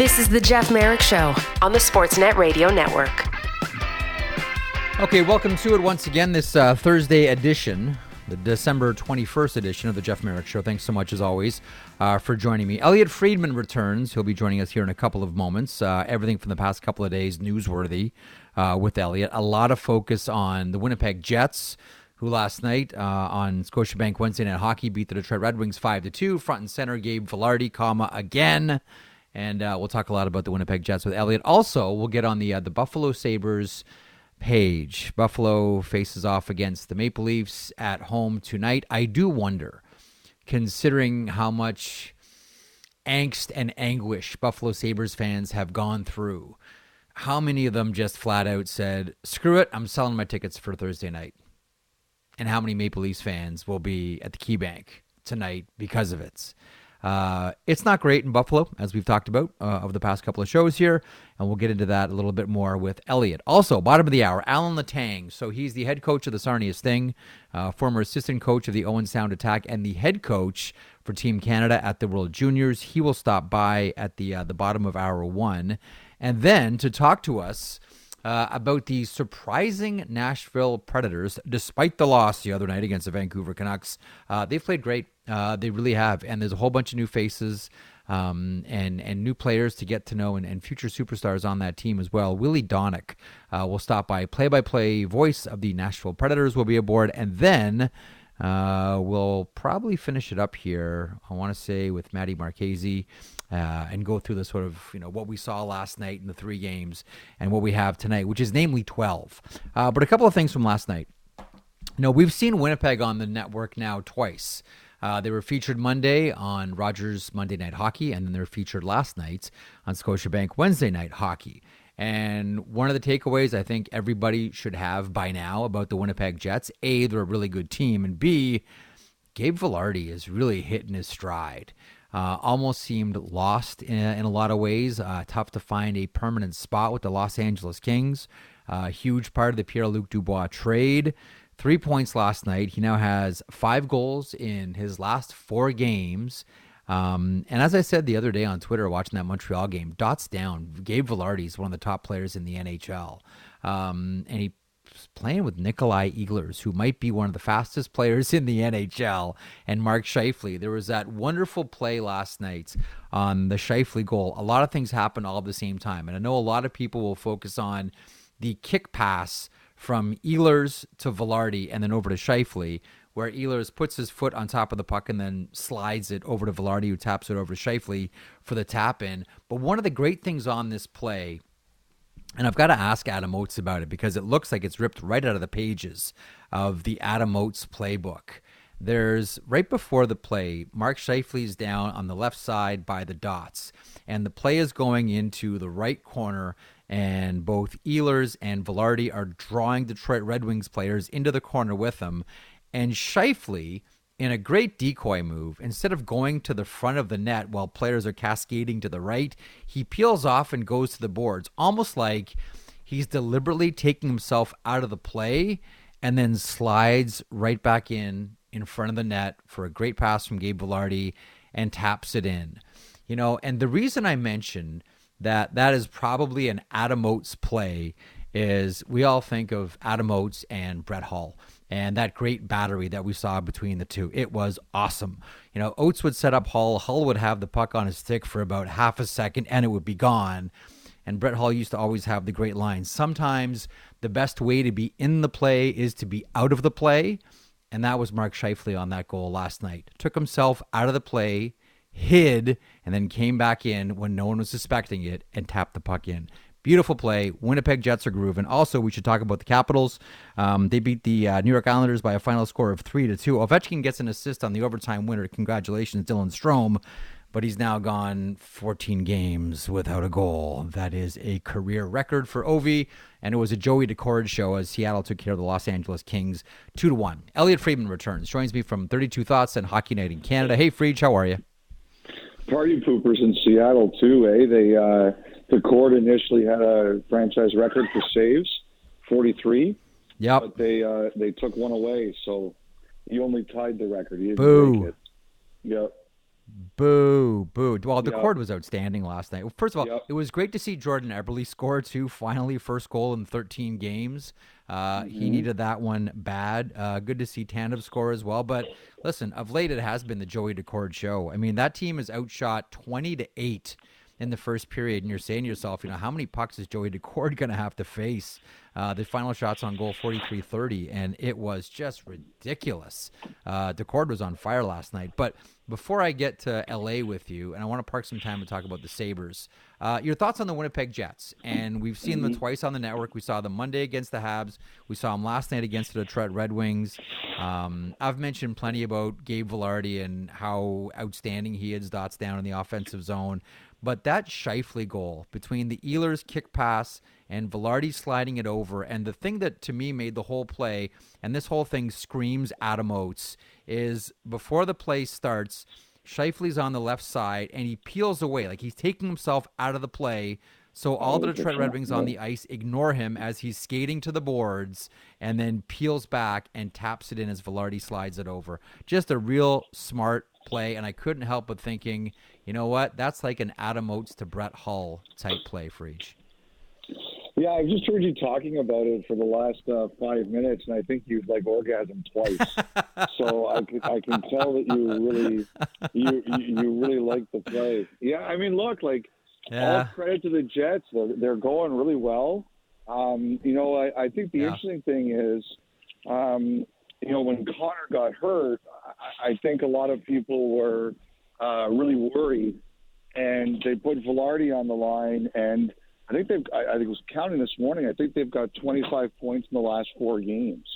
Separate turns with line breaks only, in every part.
This is the Jeff Marek Show on the Sportsnet Radio Network.
Okay, welcome to it once again, this uh, Thursday edition, the December 21st edition of the Jeff Marek Show. Thanks so much, as always, uh, for joining me. Elliotte Friedman returns. He'll be joining us here in a couple of moments. Uh, everything from the past couple of days newsworthy uh, with Elliotte. A lot of focus on the Winnipeg Jets who last night uh, on Scotiabank Wednesday Night Hockey beat the Detroit Red Wings five to two. Front and center, Gabe Vilardi, comma again, and uh, we'll talk a lot about the Winnipeg Jets with Elliotte. Also, we'll get on the uh, the Buffalo Sabres page. Buffalo faces off against the Maple Leafs at home tonight. I do wonder, considering how much angst and anguish Buffalo Sabres fans have gone through. How many of them just flat out said, screw it, I'm selling my tickets for Thursday night? and how many Maple Leafs fans will be at the KeyBank tonight because of it. Uh, it's not great in Buffalo, as we've talked about uh, over the past couple of shows here, and we'll get into that a little bit more with Elliotte. Also, bottom of the hour, Alan Letang. So he's the head coach of the Sarnia Sting, uh, former assistant coach of the Owen Sound Attack, and the head coach for Team Canada at the World Juniors. He will stop by at the uh, the bottom of hour one, and then to talk to us uh, about the surprising Nashville Predators, despite the loss the other night against the Vancouver Canucks. Uh, they've played great. Uh, they really have. And there's a whole bunch of new faces um, and, and new players to get to know and, and future superstars on that team as well. Willie Daniels uh, will stop by. Play by play voice of the Nashville Predators will be aboard. And then. Uh, we'll probably finish it up here. I want to say with Maddie Marchese uh, and go through the sort of you know what we saw last night in the three games and what we have tonight, which is namely twelve. Uh, but a couple of things from last night. You know, we've seen Winnipeg on the network now twice. Uh, they were featured Monday on Rogers Monday Night Hockey, and then they were featured last night on Scotiabank Wednesday Night Hockey. And one of the takeaways I think everybody should have by now about the Winnipeg Jets A, they're a really good team, and B, Gabe Vilardi is really hitting his stride uh, almost seemed lost in, in, a lot of ways. Uh, tough to find a permanent spot with the Los Angeles Kings. Uh, huge part of the Pierre Luc Dubois trade. Three points last night. He now has five goals in his last four games. Um, and as I said the other day on Twitter, watching that Montreal game, dots down. Gabe Vilardi is one of the top players in the NHL. Um, and he's playing with Nikolai Ehlers, who might be one of the fastest players in the NHL, and Mark Scheifele. There was that wonderful play last night on the Scheifele goal. A lot of things happen all at the same time, and I know a lot of people will focus on the kick pass from Ehlers to Vilardi and then over to Scheifele, where Ehlers puts his foot on top of the puck and then slides it over to Vilardi, who taps it over to Scheifele for the tap in. But one of the great things on this play and I've got to ask Adam Oates about it because it looks like it's ripped right out of the pages of the Adam Oates playbook. There's right before the play, Mark Scheifele's down on the left side by the dots, and the play is going into the right corner, and both Ehlers and Vilardi are drawing Detroit Red Wings players into the corner with them, and Scheifele in a great decoy move, instead of going to the front of the net while players are cascading to the right, he peels off and goes to the boards, almost like he's deliberately taking himself out of the play and then slides right back in in front of the net for a great pass from Gabe Vilardi and taps it in. You know, and the reason I mentioned that that is probably an Adam Oates play is we all think of Adam Oates and Brett Hull and that great battery that we saw between the two. It was awesome. You know, Oates would set up Hull, Hull would have the puck on his stick for about half a second and it would be gone. And Brett Hull used to always have the great line. Sometimes the best way to be in the play is to be out of the play. And that was Mark Scheifele on that goal last night. Took himself out of the play, hid, and then came back in when no one was suspecting it and tapped the puck in. Beautiful play. Winnipeg Jets are grooving. Also, we should talk about the Capitals. Um, they beat the uh, New York Islanders by a final score of three to two. Ovechkin gets an assist on the overtime winner. Congratulations, Dylan Strome. But he's now gone 14 games without a goal. That is a career record for Ovi, and it was a Joey Daccord show as Seattle took care of the Los Angeles Kings two to one. Elliotte Friedman returns, joins me from 32 Thoughts and Hockey Night in Canada. Hey, Fried, how are you?
Party poopers in Seattle too, eh? They uh, Daccord initially had a franchise record for saves, 43.
Yep.
But they uh, they took one away, so you only tied the record. He didn't
Boo.
It. Yep.
Boo, boo. Well, the
Yep.
cord was outstanding last night. First of all,
Yep.
it was great to see Jordan Eberle score too. Finally, first goal in 13 games. Uh, He
Mm-hmm.
needed that one bad. Uh, good to see Tandem score as well. But listen, of late it has been the Joey Daccord show. I mean, that team is outshot 20 to eight in the first period, and you're saying to yourself, you know, how many pucks is Joey Daccord going to have to face? Uh, the final shots on goal 43 30, and it was just ridiculous. Uh, Daccord was on fire last night. But before I get to LA with you, and I want to park some time to talk about the Sabres, uh, your thoughts on the Winnipeg Jets. And we've seen them twice on the network. We saw them Monday against the Habs, we saw them last night against the Detroit Red Wings. Um, I've mentioned plenty about Gabe Vilardi and how outstanding he is, dots down in the offensive zone. But that Scheifele goal between the Ehlers kick pass and Vilardi sliding it over, and the thing that to me made the whole play, and this whole thing screams Adam Oates, is before the play starts, Scheifele's on the left side and he peels away, like he's taking himself out of the play. So all the Detroit Red Wings on the ice ignore him as he's skating to the boards and then peels back and taps it in as Vilardi slides it over. Just a real smart play, and I couldn't help but thinking, you know what? That's like an Adam Oates to Brett Hull type play for each.
Yeah, I've just heard you talking about it for the last uh, five minutes, and I think you've like orgasmed twice. so I can, I can tell that you really you you really like the play. Yeah, I mean, look, like all credit to the Jets. They're, they're going really well. Um, you know, I, I think the
Yeah.
interesting thing is, um, you know, when Connor got hurt, I, I think a lot of people were uh, really worried, and they put Vilardi on the line, and I think they've. I, I think it was counting this morning. I think they've got 25 points in the last four games.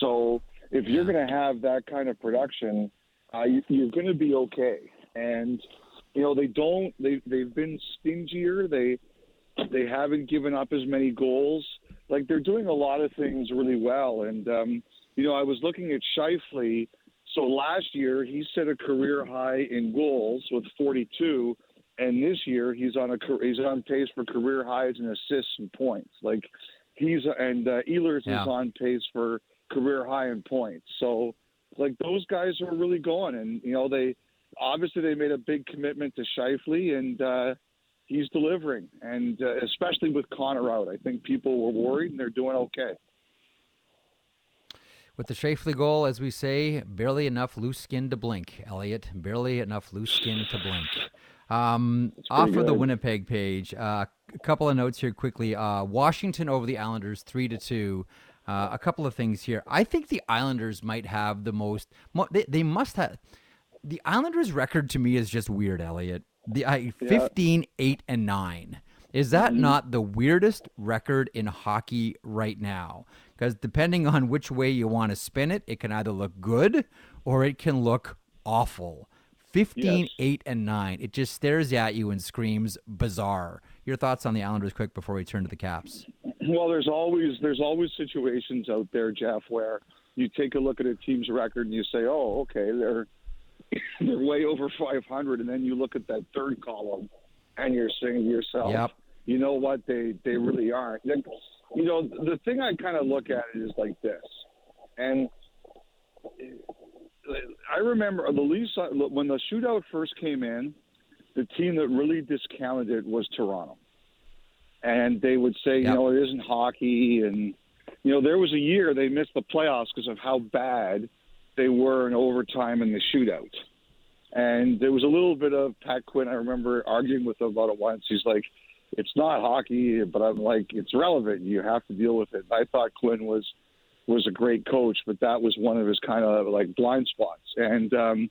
So if you're going to have that kind of production, uh, you, you're going to be okay. And you know they don't. They they've been stingier. They they haven't given up as many goals. Like they're doing a lot of things really well. And um, you know I was looking at Scheifele. So last year he set a career high in goals with 42 and this year he's on a he's on pace for career highs in assists and points. Like he's and uh, Ehlers
Yeah.
is on pace for career high in points. So like those guys are really going, and you know they obviously they made a big commitment to Scheifele, and uh, he's delivering, and uh, especially with Connor out, I think people were worried, and they're doing okay.
With the Scheifele goal, as we say, barely enough loose skin to blink, Elliotte. Barely enough loose skin to blink. Um, off of the. Winnipeg page, uh, a couple of notes here quickly. Uh, Washington over the Islanders, three to two. Uh, a couple of things here. I think the Islanders might have the most. Mo- they, they must have. The Islanders' record to me is just weird, Elliotte. The I, 15, 8, and 9. Is that not the weirdest record in hockey right now? Because depending on which way you want to spin it, it can either look good or it can look awful. 15,
Yes.
8, and 9. It just stares at you and screams bizarre. Your thoughts on the Islanders, quick, before we turn to the Caps.
Well, there's always there's always situations out there, Jeff, where you take a look at a team's record and you say, "Oh, okay, they're they're way over 500," and then you look at that third column and you're saying to yourself,
Yep.
"You know what? They they really aren't." You know, the thing I kind of look at it is like this, and I remember the Leafs when the shootout first came in. The team that really discounted it was Toronto and they would say,
Yep.
you know, it isn't hockey, and you know, there was a year they missed the playoffs because of how bad they were in overtime in the shootout. And there was a little bit of Pat Quinn. I remember arguing with him about it once. He's like, "It's not hockey," but I'm like, "It's relevant. You have to deal with it." I thought Quinn was was a great coach, but that was one of his kind of like blind spots. And um,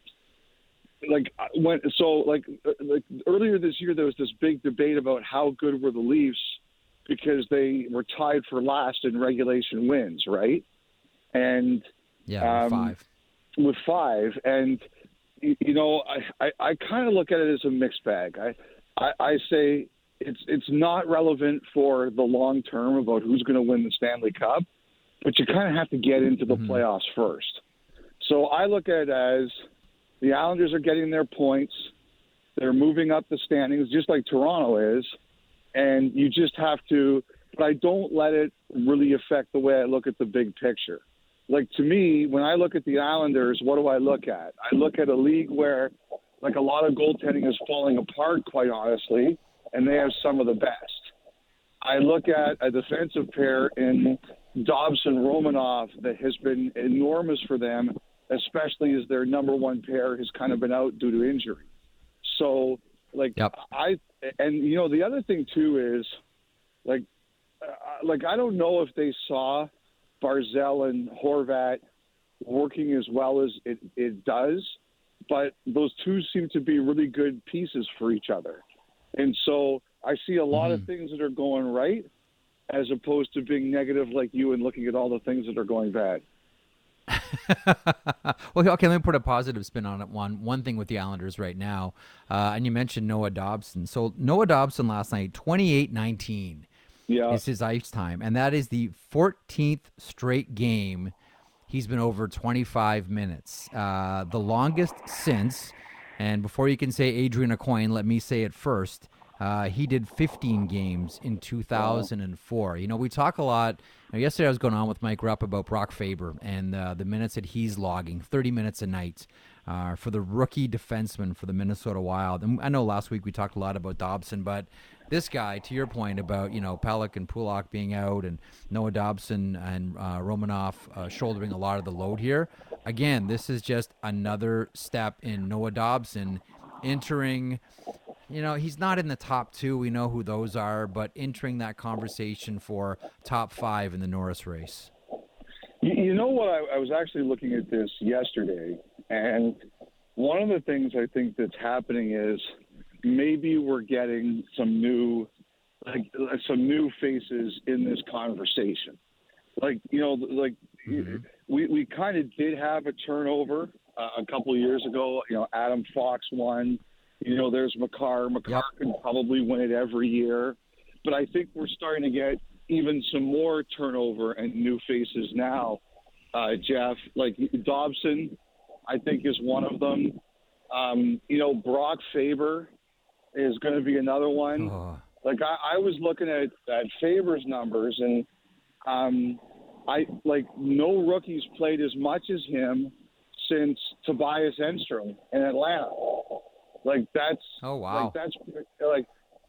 like when so like like earlier this year there was this big debate about how good were the Leafs because they were tied for last in regulation wins, right? And
Yeah,
Um,
five.
with five, and you know, I I, I kind of look at it as a mixed bag. I, I I say it's it's not relevant for the long term about who's going to win the Stanley Cup, but you kind of have to get into the mm-hmm. playoffs first. So I look at it as the Islanders are getting their points. They're moving up the standings just like Toronto is, and you just have to. But I don't let it really affect the way I look at the big picture like to me, when I look at the Islanders, what do I look at? I look at a league where like a lot of goaltending is falling apart, quite honestly, and they have some of the best. I look at a defensive pair in Dobson Romanov that has been enormous for them, especially as their number one pair has kind of been out due to injury. So, like,
Yep.
I and you know the other thing too is, like, uh, like I don't know if they saw Barzal and Horvat working as well as it, it does, but those two seem to be really good pieces for each other. And so I see a lot of things that are going right as opposed to being negative like you and looking at all the things that are going bad.
well, okay, let me put a positive spin on it. One one thing with the Islanders right now, uh, and you mentioned Noah Dobson. So Noah Dobson last night, 28-19
Yeah.
is his ice time, and that is the 14th straight game he's been over 25 minutes. Uh, the longest since, and before you can say Adrian Aucoin, let me say it first. Uh, he did 15 games in 2004. You know, we talk a lot. You know, yesterday I was going on with Mike Rupp about Brock Faber and uh, the minutes that he's logging 30 minutes a night uh, for the rookie defenseman for the Minnesota Wild. And I know last week we talked a lot about Dobson, but this guy, to your point about you know Pelech and Pulock being out and Noah Dobson and uh, Romanov uh, shouldering a lot of the load here. Again, this is just another step in Noah Dobson entering. You know, he's not in the top two. We know who those are, but entering that conversation for top five in the Norris race.
You, you know what? I, I was actually looking at this yesterday, and one of the things I think that's happening is maybe we're getting some new, like some new faces in this conversation. Like you know, like mm-hmm. We we kind of did have a turnover uh, a couple of years ago. You know, Adam Fox won. You know, there's Makar. Makar
Yep.
can probably win it every year, but I think we're starting to get even some more turnover and new faces now. Uh, Jeff, like Dobson, I think is one of them. Um, you know, Brock Faber is going to be another one.
Oh,
Like I, I was looking at, at Faber's numbers, and um, I like no rookies played as much as him since Tobias Enstrom in Atlanta. Like that's
Oh, wow.
like that's like,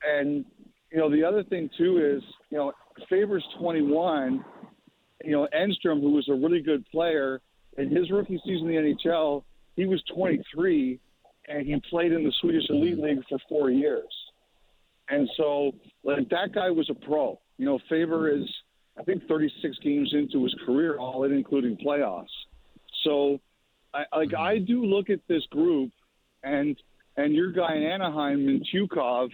and you know the other thing too is you know Faber's 21. You know Enstrom, who was a really good player in his rookie season in the NHL, he was 23, and he played in the Swedish Elite League for four years. And so, like that guy was a pro. You know, Faber is, I think, 36 games into his career, all in, including playoffs. So, I like mm-hmm. I do look at this group, and and your guy in Anaheim, Mintyukov,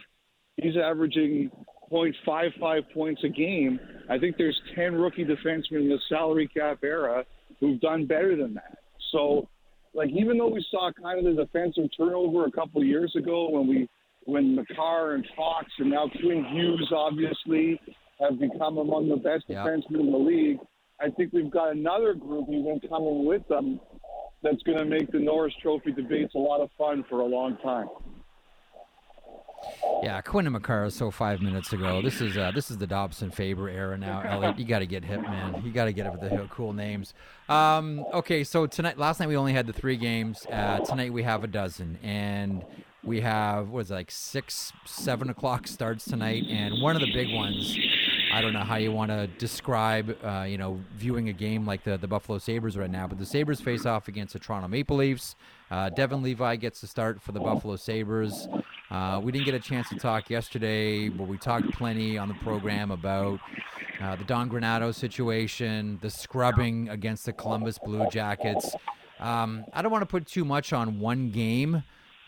he's averaging 0.55 points a game. I think there's 10 rookie defensemen in the salary cap era who've done better than that. So, like even though we saw kind of the defensive turnover a couple of years ago when we when Makar and Fox and now Quinn Hughes obviously have become among the best
Yeah.
defensemen in the league, I think we've got another group even coming with them that's going to make the Norris Trophy debates a lot of fun for a long time.
Yeah, Quinn and Makar so five minutes ago. This is uh, this is the Dobson Faber era now. Elliotte, you got to get hip, man. You got to get up with the cool names. Um, okay, so tonight, last night we only had the three games. Uh, tonight we have a dozen, and we have what is it, like six, seven o'clock starts tonight, and one of the big ones. I don't know how you want to describe, uh, you know, viewing a game like the the Buffalo Sabres right now, but the Sabres face off against the Toronto Maple Leafs. Uh, Devon Levi gets the start for the Buffalo Sabres. Uh, we didn't get a chance to talk yesterday, but we talked plenty on the program about uh, the Don Granato situation, the scrubbing against the Columbus Blue Jackets. Um, I don't want to put too much on one game,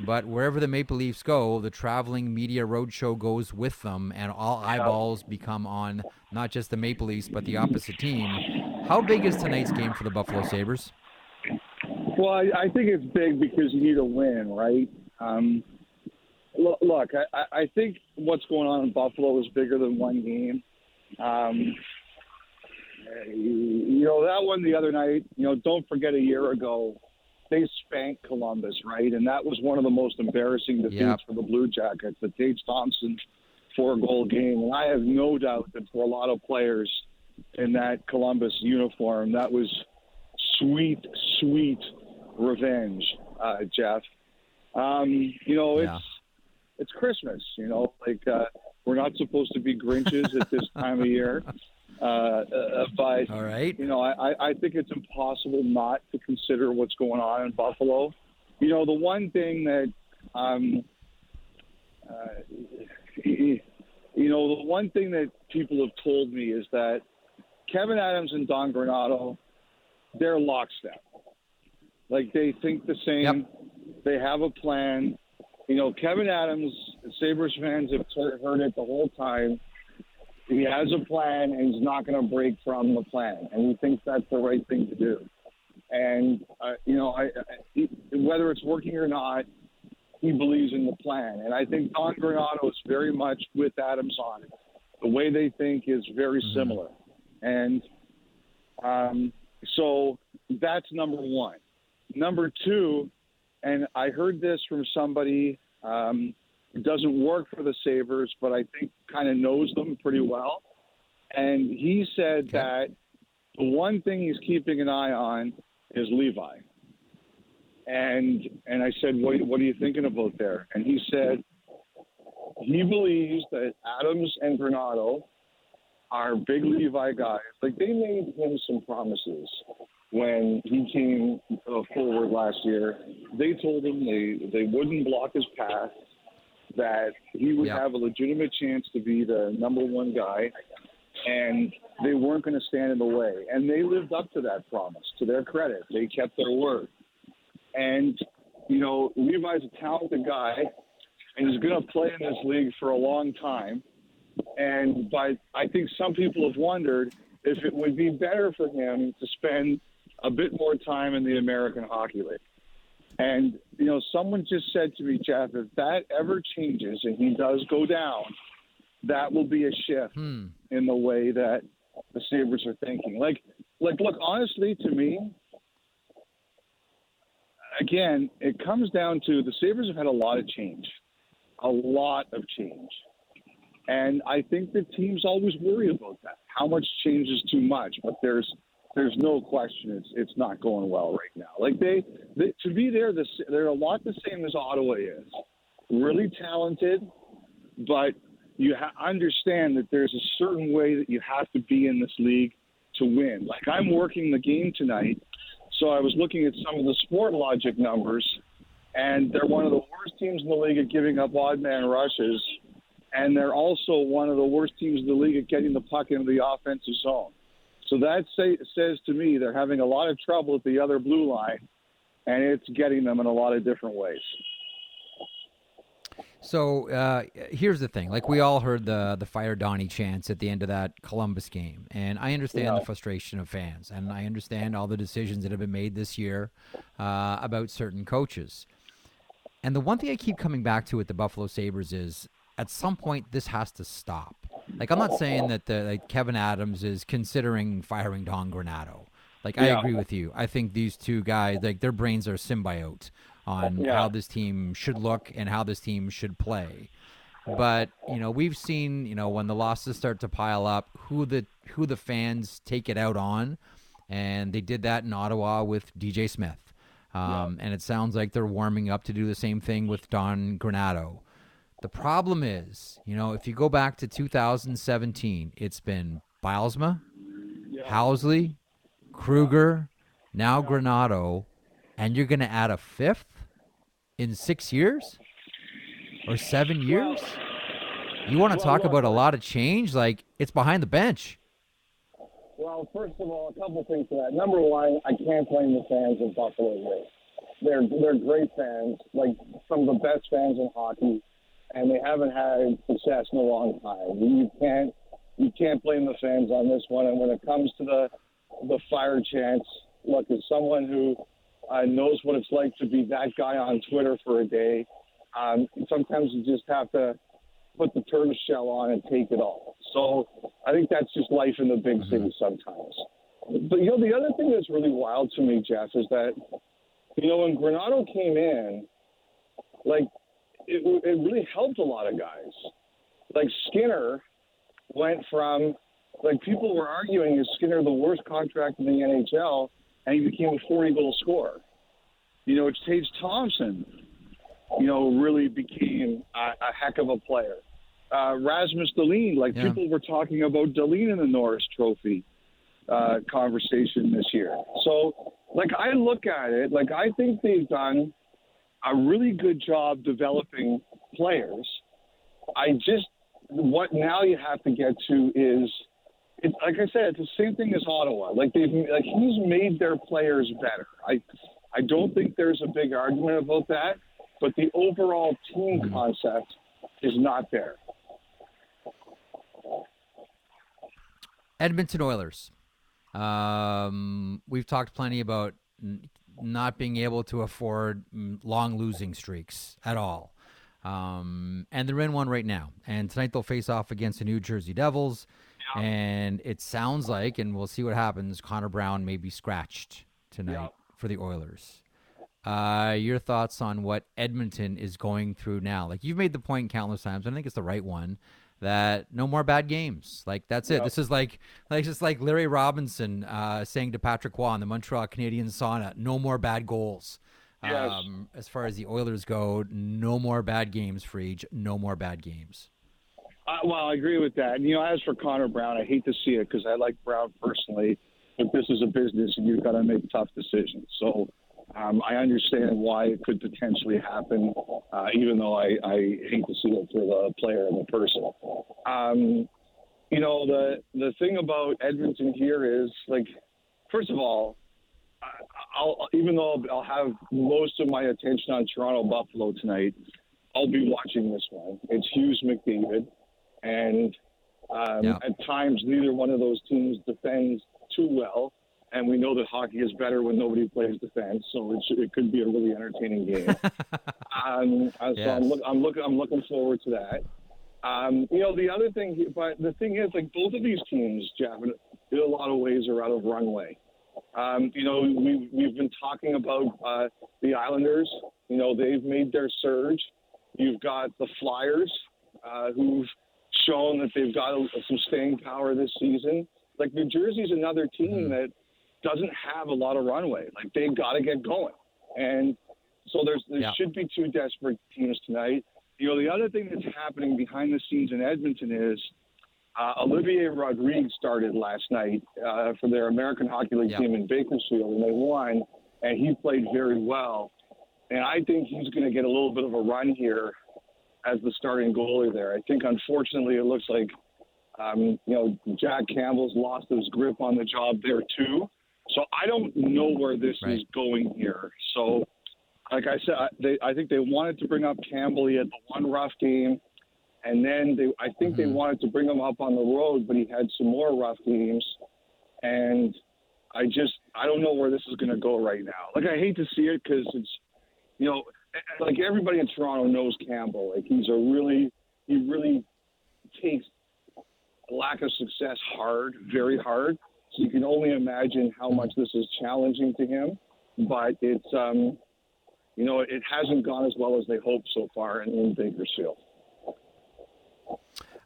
but wherever the Maple Leafs go, the traveling media roadshow goes with them, and all eyeballs become on not just the Maple Leafs, but the opposite team. How big is tonight's game for the Buffalo Sabres?
Well, I, I think it's big because you need a win, right? Um, lo- look, I, I- I think what's going on in Buffalo is bigger than one game. Um, you know, that one the other night, you know, don't forget a year ago, they spanked Columbus, right? And that was one of the most embarrassing defeats
Yep.
for the Blue Jackets, the Tage Thompson four goal game. And I have no doubt that for a lot of players in that Columbus uniform, that was sweet, sweet revenge, uh, Jeff. Um, you know, it's
Yeah.
it's Christmas. You know, like uh, we're not supposed to be Grinches at this time of year. Uh, uh, but
All right.
you know, I, I- I think it's impossible not to consider what's going on in Buffalo. You know, the one thing that, um, uh, you know, the one thing that people have told me is that Kevyn Adams and Don Granato, they're lockstep. Like they think the same. They have a plan. You know, Kevyn Adams, Sabres fans have heard it the whole time he has a plan and he's not going to break from the plan, and he thinks that's the right thing to do. And uh, you know, I, I, whether it's working or not, he believes in the plan. And I think Don Granato is very much with Adams on it. The way they think is very similar, and um, so that's number one. Number two, and I heard this from somebody. Um, doesn't work for the Sabres, but I think kind of knows them pretty well. And he said
Okay.
that the one thing he's keeping an eye on is Levi. And and I said, what, what are you thinking about there? And he said he believes that Adams and Granato are big Levi guys. Like they made him some promises when he came uh, forward last year. They told him they they wouldn't block his path that he would
Yeah.
have a legitimate chance to be the number one guy, and they weren't going to stand in the way. And they lived up to that promise. To their credit, they kept their word. And you know, Levi's a talented guy, and he's going to play in this league for a long time. And but I think some people have wondered if it would be better for him to spend a bit more time in the American Hockey League. And, you know, someone just said to me, Jeff, if that ever changes and he does go down, that will be a shift
Hmm.
in the way that the Sabres are thinking. Like, like, look, honestly, to me, again, it comes down to the Sabres have had a lot of change, a lot of change. And I think the teams always worry about that. How much change is too much? But there's there's no question it's it's not going well right now. Like they, they to be there, the, they're a lot the same as Ottawa is. Really talented, but you ha- understand that there's a certain way that you have to be in this league to win. Like I'm working the game tonight, so I was looking at some of the Sportlogiq numbers, and they're one of the worst teams in the league at giving up odd man rushes, and they're also one of the worst teams in the league at getting the puck into the offensive zone. So that say, says to me they're having a lot of trouble at the other blue line, and it's getting them in a lot of different ways.
So uh, here's the thing: like we all heard the the fire Donnie chants at the end of that Columbus game, and I understand
Yeah.
the frustration of fans, and I understand all the decisions that have been made this year uh, about certain coaches. And the one thing I keep coming back to with the Buffalo Sabres is, at some point, this has to stop. Like I'm not saying that the like Kevyn Adams is considering firing Don Granato. Like I agree with you. I think these two guys, like their brains are symbiote on
Yeah.
how this team should look and how this team should play. But you know, we've seen you know when the losses start to pile up, who the who the fans take it out on, and they did that in Ottawa with DJ Smith. Um, And it sounds like they're warming up to do the same thing with Don Granato. The problem is, you know, if you go back to 2017, it's been Bylsma, Housley, Krueger, now Granato, and you're going to add a fifth in six years or seven years? You want to
well,
talk
look-
about a lot of change? Like, it's behind the bench.
Well, first of all, a couple things to that. Number one, I can't blame the fans of Buffalo. They're they're great fans, like some of the best fans in hockey, and they haven't had success in a long time. You can't you can't blame the fans on this one. And when it comes to the the fire chants, look, as someone who uh, knows what it's like to be that guy on Twitter for a day, um, sometimes you just have to put the turtle shell on and take it all. So I think that's just life in the big city sometimes. But you know, the other thing that's really wild to me, Jeff, is that you know when Granado came in, like it, it really helped a lot of guys. Like Skinner went from like people were arguing is Skinner the worst contract in the NHL, and he became a 40 goal scorer. You know, it's Tage Thompson you know, really became a, a heck of a player. Uh, Rasmus Dahlin, like
Yeah.
people were talking about Dahlin in the Norris Trophy uh, conversation this year. So, like, I look at it, like, I think they've done a really good job developing players. I just, what now you have to get to is, it's like I said, it's the same thing as Ottawa. Like they've, like he's made their players better. I, I don't think there's a big argument about that, but the overall team concept is not there.
Edmonton Oilers. Um, we've talked plenty about not being able to afford mm, long losing streaks at all. Um, and they're in one right now. And tonight they'll face off against the New Jersey Devils. And it sounds like, and we'll see what happens, Connor Brown may be scratched tonight for the Oilers. Uh, your thoughts on what Edmonton is going through now? Like you've made the point countless times, and I think it's the right one that no more bad games. Like that's it. This is like like just like Larry Robinson uh, saying to Patrick Roy in the Montreal Canadiens sauna, no more bad goals.
Yes.
Um, as far as the Oilers go, no more bad games for each. No more bad games.
Uh, well, I agree with that. And, you know, as for Connor Brown, I hate to see it because I like Brown personally, but this is a business and you've got to make tough decisions. So um, I understand why it could potentially happen, uh, even though I, I hate to see it for the player and the person. Um, you know, the the thing about Edmonton here is like, first of all, I'll even though I'll have most of my attention on Toronto Buffalo tonight, I'll be watching this one. It's Hughes McDavid, and um,
Yeah.
at times neither one of those teams defends too well. And we know that hockey is better when nobody plays defense, so it, should, it could be a really entertaining game. um, uh, so
Yes.
I'm, look, I'm looking. I'm looking forward to that. Um, you know, the other thing, but the thing is, like both of these teams, Jeff, in in a lot of ways are out of runway. Um, you know, we we've been talking about uh, the Islanders. You know, they've made their surge. You've got the Flyers, uh, who've shown that they've got a, some staying power this season. Like New Jersey's another team that doesn't have a lot of runway. Like they've got to get going, and so there's there
Yeah.
should be two desperate teams tonight. You know, the other thing that's happening behind the scenes in Edmonton is uh, Olivier Rodrigue started last night uh, for their American Hockey League
Yeah.
team in Bakersfield, and they won, and he played very well. And I think he's going to get a little bit of a run here as the starting goalie there. I think, unfortunately, it looks like um, you know Jack Campbell's lost his grip on the job there too. So I don't know where this is going here. So, like I said, I, they, I think they wanted to bring up Campbell. He had the one rough game, and then they, I think they mm-hmm. wanted to bring him up on the road, but he had some more rough games, and I just I don't know where this is going to go right now. Like I hate to see it because it's you know like everybody in Toronto knows Campbell. Like he's a really he really takes lack of success hard, very hard. So you can only imagine how much this is challenging to him. But it's um, you know it hasn't gone as well as they hoped so far in, in Bakersfield.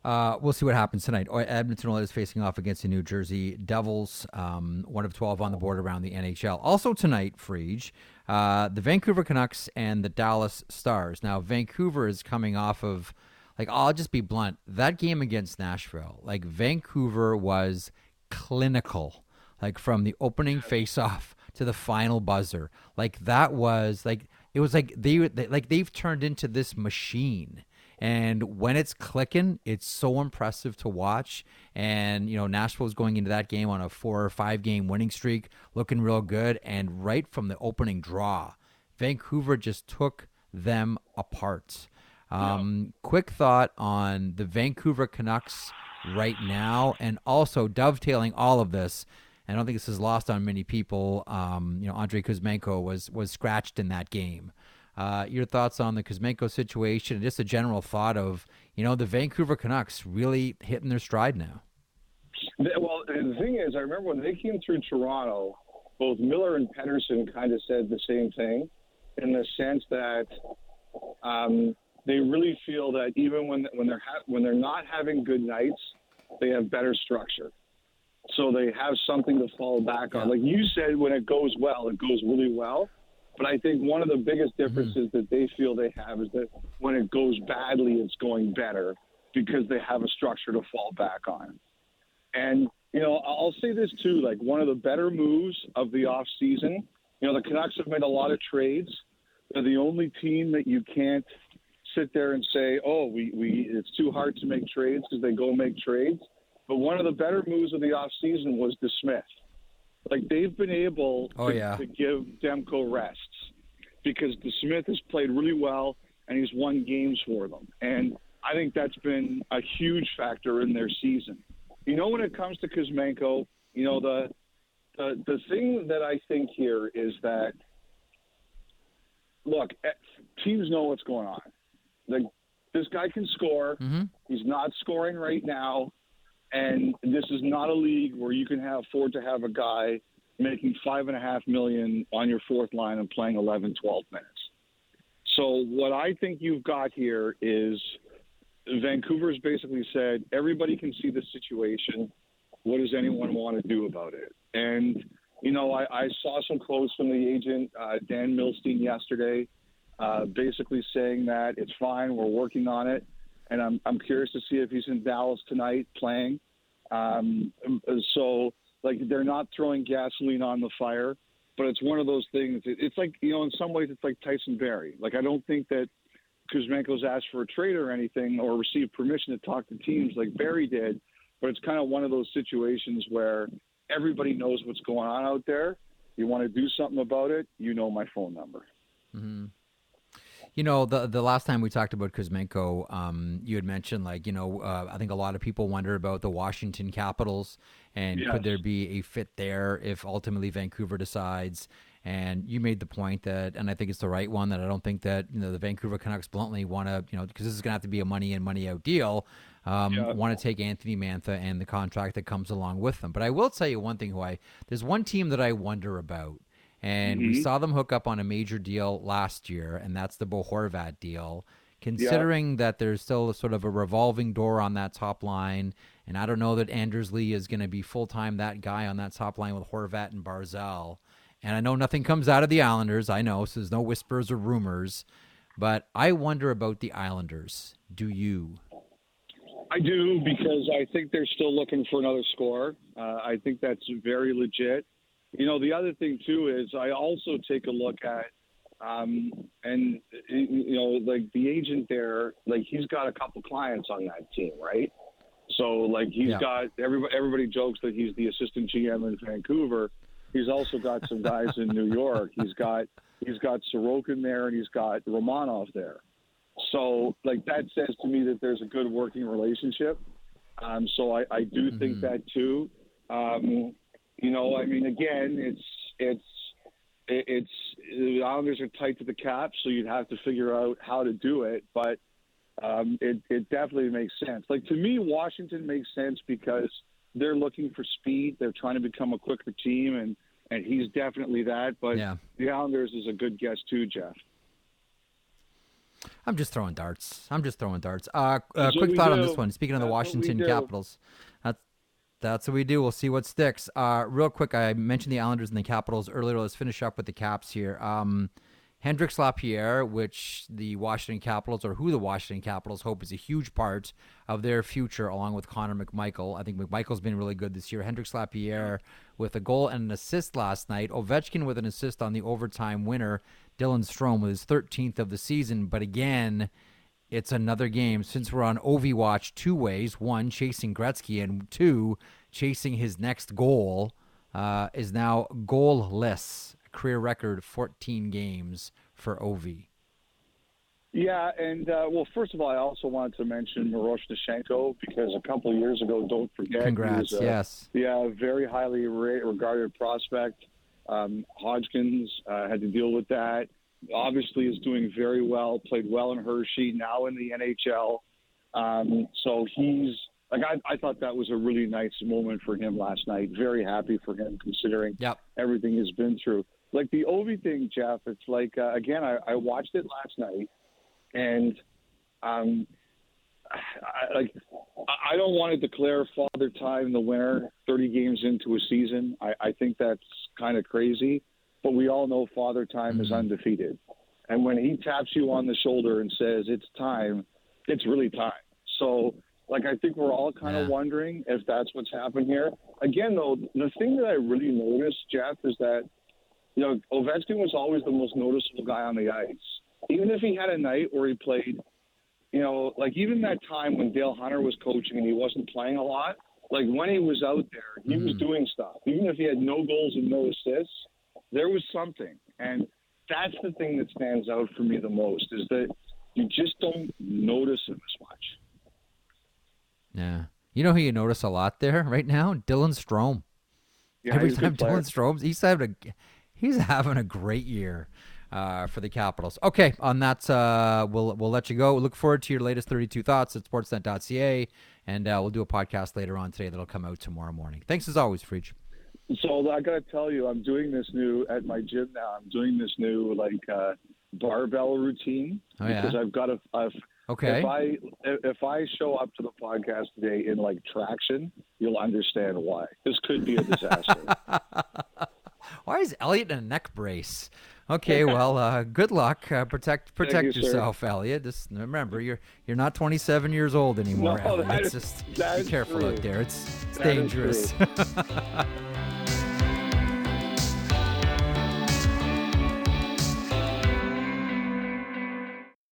Uh, we'll see what happens tonight. Edmonton Oilers facing off against the New Jersey Devils, um, one of 12 on the board around the NHL. Also tonight, Frege, uh, the Vancouver Canucks and the Dallas Stars. Now, Vancouver is coming off of, like, I'll just be blunt. That game against Nashville, like, Vancouver was clinical, like, from the opening faceoff to the final buzzer. Like, that was, like, it was like they, they like they've turned into this machine and when it's clicking, it's so impressive to watch. And, you know, Nashville's going into that game on a four or five game winning streak, looking real good. And right from the opening draw, Vancouver just took them apart. Um, Quick thought on the Vancouver Canucks right now, and also dovetailing all of this. I don't think this is lost on many people. Um, you know, Andrei Kuzmenko was was scratched in that game. Uh, your thoughts on the Kuzmenko situation, and just a general thought of you know the Vancouver Canucks really hitting their stride now.
Well, the thing is, I remember when they came through Toronto, both Miller and Pettersson kind of said the same thing, in the sense that um, they really feel that even when when they're ha- when they're not having good nights, they have better structure. So they have something to fall back on. Like you said, when it goes well, it goes really well. But I think one of the biggest differences mm-hmm. that they feel they have is that when it goes badly, it's going better because they have a structure to fall back on. And you know, I'll say this too: like one of the better moves of the off season. You know, the Canucks have made a lot of trades. They're the only team that you can't sit there and say, "Oh, we, we it's too hard to make trades" because they go make trades. But one of the better moves of the off season was DeSmith. Like they've been able
oh,
to,
yeah.
to give Demko rests because DeSmith has played really well and he's won games for them. And I think that's been a huge factor in their season. You know, when it comes to Kuzmenko, you know the the the thing that I think here is that look, eh, teams know what's going on. The, this guy can score.
Mm-hmm.
He's not scoring right now. And this is not a league where you can have, afford to have a guy making five and a half million on your fourth line and playing 11, 12 minutes. So what I think you've got here is Vancouver's basically said everybody can see the situation. What does anyone want to do about it? And you know, I, I saw some quotes from the agent uh, Dan Milstein yesterday, uh, basically saying that it's fine, we're working on it and I'm I'm curious to see if he's in Dallas tonight playing. Um, so like they're not throwing gasoline on the fire, but it's one of those things. It's like you know, in some ways, it's like Tyson Barrie. Like I don't think that Kuzmenko's asked for a trade or anything or received permission to talk to teams like Barrie did, but it's kind of one of those situations where everybody knows what's going on out there. You want to do something about it, you know my phone number.
Mm-hmm. You know, the the last time we talked about Kuzmenko, um, you had mentioned like you know, uh, I think a lot of people wonder about the Washington Capitals and yes. could there be a fit there if ultimately Vancouver decides. And you made the point that, and I think it's the right one that I don't think that you know the Vancouver Canucks bluntly want to you know because this is going to have to be a money in money out deal. Um, yeah. Want to take Anthony Mantha and the contract that comes along with them. But I will tell you one thing: who I there's one team that I wonder about and mm-hmm. we saw them hook up on a major deal last year, and that's the Bo Horvat deal. Considering yeah. that there's still sort of a revolving door on that top line, and I don't know that Anders Lee is going to be full time that guy on that top line with Horvat and Barzal. And I know nothing comes out of the Islanders. I know, so there's no whispers or rumors. But I wonder about the Islanders. Do you?
I do because I think they're still looking for another score. Uh, I think that's very legit. You know, the other thing too is I also take a look at, um, and you know, like the agent there, like he's got a couple clients on that team, right? So like he's yeah. got everybody. Everybody jokes that he's the assistant GM in Vancouver. He's also got some guys in New York. He's got he's got Sorokin there, and he's got Romanov there. So like that says to me that there's a good working relationship. Um, so I, I do mm-hmm. think that too. Um, you know, I mean, again, it's it's it's the Islanders are tight to the cap, so you'd have to figure out how to do it. But um, it it definitely makes sense. Like to me, Washington makes sense because they're looking for speed. They're trying to become a quicker team, and and he's definitely that. But
yeah.
the Islanders is a good guess too, Jeff.
I'm just throwing darts. I'm just throwing darts. Uh, uh quick thought do. on this one. Speaking of the That's Washington Capitals, that's what we do. We'll see what sticks. Uh, real quick, I mentioned the Islanders and the Capitals earlier. Let's finish up with the Caps here. Um, Hendrix Lapierre, which the Washington Capitals, or who the Washington Capitals hope is a huge part of their future, along with Connor McMichael. I think McMichael's been really good this year. Hendrix Lapierre with a goal and an assist last night. Ovechkin with an assist on the overtime winner. Dylan Strome with his 13th of the season. But again, it's another game since we're on Ovi watch two ways one chasing Gretzky and two chasing his next goal uh, is now goalless career record 14 games for Ovi.
Yeah, and uh, well, first of all, I also wanted to mention Mirosh because a couple of years ago, don't forget,
congrats,
a,
yes,
yeah, very highly regarded prospect. Um, Hodgkins uh, had to deal with that obviously is doing very well, played well in Hershey, now in the NHL. Um, so he's like I, I thought that was a really nice moment for him last night. Very happy for him considering
yep.
everything he's been through. Like the Ovi thing, Jeff. It's like uh, again, I, I watched it last night, and um, I, like I don't want to declare Father Time the winner 30 games into a season. I, I think that's kind of crazy. But we all know Father Time
Mm-hmm.
is undefeated. And when he taps you on the shoulder and says it's time, it's really time. So, like, I think we're all kind
Yeah.
of wondering if that's what's happened here. Again, though, the thing that I really noticed, Jeff, is that you know Ovechkin was always the most noticeable guy on the ice. Even if he had a night where he played, you know, like even that time when Dale Hunter was coaching and he wasn't playing a lot, like when he was out there, he was doing stuff. Even if he had no goals and no assists, there was something. And that's the thing that stands out for me the most is that you just don't notice him as much.
Yeah. You know who you notice a lot there right now? Dylan Strome.
Yeah,
Every time. Dylan Strome's he's having a he's having a great year uh, for the Capitals. Okay, on that uh, we'll we'll let you go. Look forward to your latest 32 thoughts at sportsnet.ca and uh, we'll do a podcast later on today that'll come out tomorrow morning. Thanks as always, Freach.
So I got to tell you, I'm doing this new at my gym now. I'm doing this new like uh, barbell routine
Oh, yeah?
because I've got a. I've,
Okay.
If I if I show up to the podcast today in like traction, you'll understand why. This could be a disaster.
Why is Elliotte in a neck brace? Okay, well, uh, good luck. Uh, protect protect
you, sir.
yourself, Elliotte. Just remember, you're you're not 27 years old anymore.
No,
Elliotte.
that
It's
is-
just be careful
true.
out there. It's it's dangerous.